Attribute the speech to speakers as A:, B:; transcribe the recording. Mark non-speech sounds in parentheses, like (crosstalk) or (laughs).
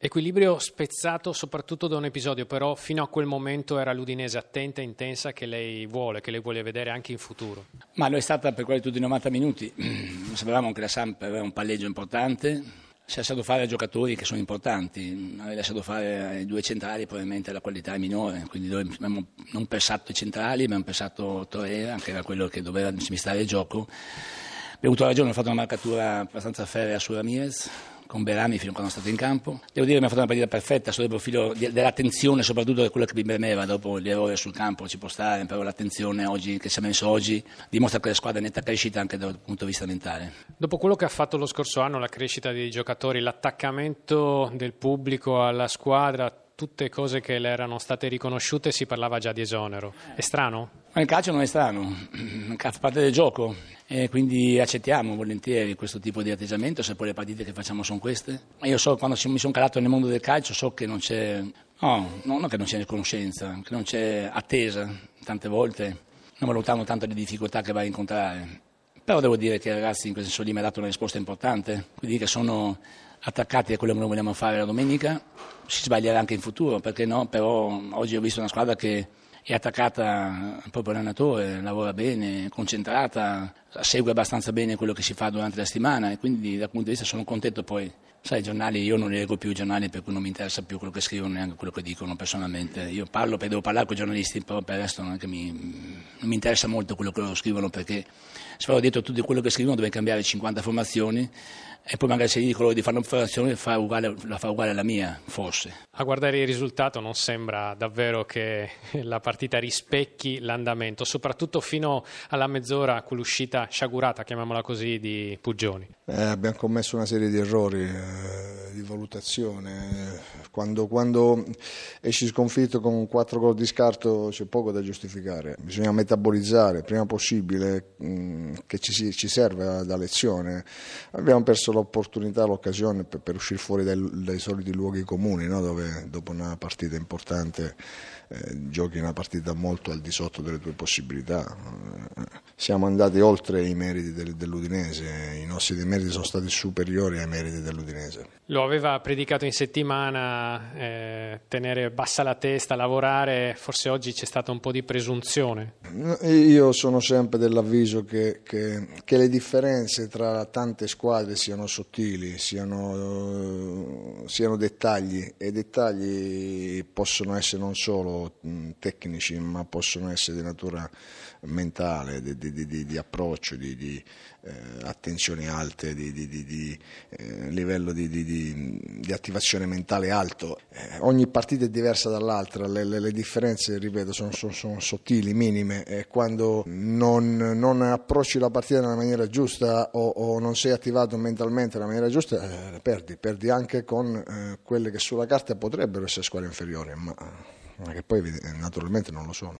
A: Equilibrio spezzato soprattutto da un episodio, però fino a quel momento era l'Udinese attenta e intensa che lei vuole, che lei vuole vedere anche in futuro.
B: Ma lo è stata per quasi tutti i 90 minuti. Sapevamo che la Samp aveva un palleggio importante, si è lasciato fare ai giocatori che sono importanti, aveva lasciato fare ai due centrali probabilmente la qualità è minore, quindi noi abbiamo non pensato i centrali, abbiamo pensato Torreira, che era quello che doveva smistare il gioco. Abbiamo avuto ragione, abbiamo fatto una marcatura abbastanza ferrea su Ramirez, con Berami fino a quando è stato in campo. Devo dire che abbiamo fatto una partita perfetta sotto il profilo dell'attenzione, soprattutto di quello che mi premeva dopo gli errori sul campo, ci può stare, però l'attenzione oggi, che si è messo oggi dimostra che la squadra è netta crescita anche dal punto di vista mentale.
A: Dopo quello che ha fatto lo scorso anno, la crescita dei giocatori, l'attaccamento del pubblico alla squadra, tutte cose che le erano state riconosciute si parlava già di esonero. È strano?
B: Ma il calcio non è strano, (clears throat) fa parte del gioco e quindi accettiamo volentieri questo tipo di atteggiamento se poi le partite che facciamo sono queste. Io so quando mi sono calato nel mondo del calcio so che non c'è, no, non che non c'è conoscenza, che non c'è attesa tante volte, non valutando tanto le difficoltà che vai a incontrare. Però devo dire che i ragazzi in quel senso lì mi hanno dato una risposta importante, quindi che sono attaccati a quello che noi vogliamo fare la domenica, si sbaglierà anche in futuro, perché no? Però oggi ho visto una squadra che è attaccata proprio allenatore, lavora bene, concentrata, segue abbastanza bene quello che si fa durante la settimana e quindi dal punto di vista sono contento poi. Sai, i giornali, io non leggo più i giornali per cui non mi interessa più quello che scrivono, neanche quello che dicono personalmente. Io parlo perché devo parlare con i giornalisti, però per il resto non, mi, non mi interessa molto quello che loro scrivono perché se farò dietro tutto quello che scrivono dove cambiare 50 formazioni e poi magari se gli dico loro di fare un'operazione fa uguale, la fa uguale alla mia, forse.
A: A guardare il risultato non sembra davvero che (laughs) la partita rispecchi l'andamento, soprattutto fino alla mezz'ora con l'uscita sciagurata, chiamiamola così, di Puggioni.
C: Eh, abbiamo commesso una serie di errori eh, di valutazione. Quando, quando esci sconfitto con quattro gol di scarto c'è poco da giustificare, bisogna metabolizzare prima possibile mm, che ci, ci serve da lezione. Abbiamo perso l'opportunità, l'occasione per, per uscire fuori dai, dai, soliti luoghi comuni, no? dove dopo una partita importante eh, giochi una partita molto al di sotto delle tue possibilità. siamo andati oltre i meriti del, dell'Udinese, i nostri meriti sono stati superiori ai meriti dell'Udinese.
A: Lo aveva predicato in settimana, eh, tenere bassa la testa, lavorare, forse oggi c'è stata un po' di presunzione.
C: Io sono sempre dell'avviso che, che, che le differenze tra tante squadre siano sottili, siano, siano dettagli e dettagli possono essere non solo tecnici ma possono essere di natura mentale, di, di, di, di approccio, di, eh, attenzioni alte, di, eh, di, attivazione mentale alto. Eh, ogni partita è diversa dall'altra, le, le, le differenze, ripeto, sono, sono, sono, sottili, minime e quando non, non, approcci la partita nella maniera giusta o, o non sei attivato mentalmente nella maniera giusta, eh, perdi, perdi anche con eh, quelle che sulla carta potrebbero essere squadre inferiori, ma, ma che poi naturalmente non lo sono.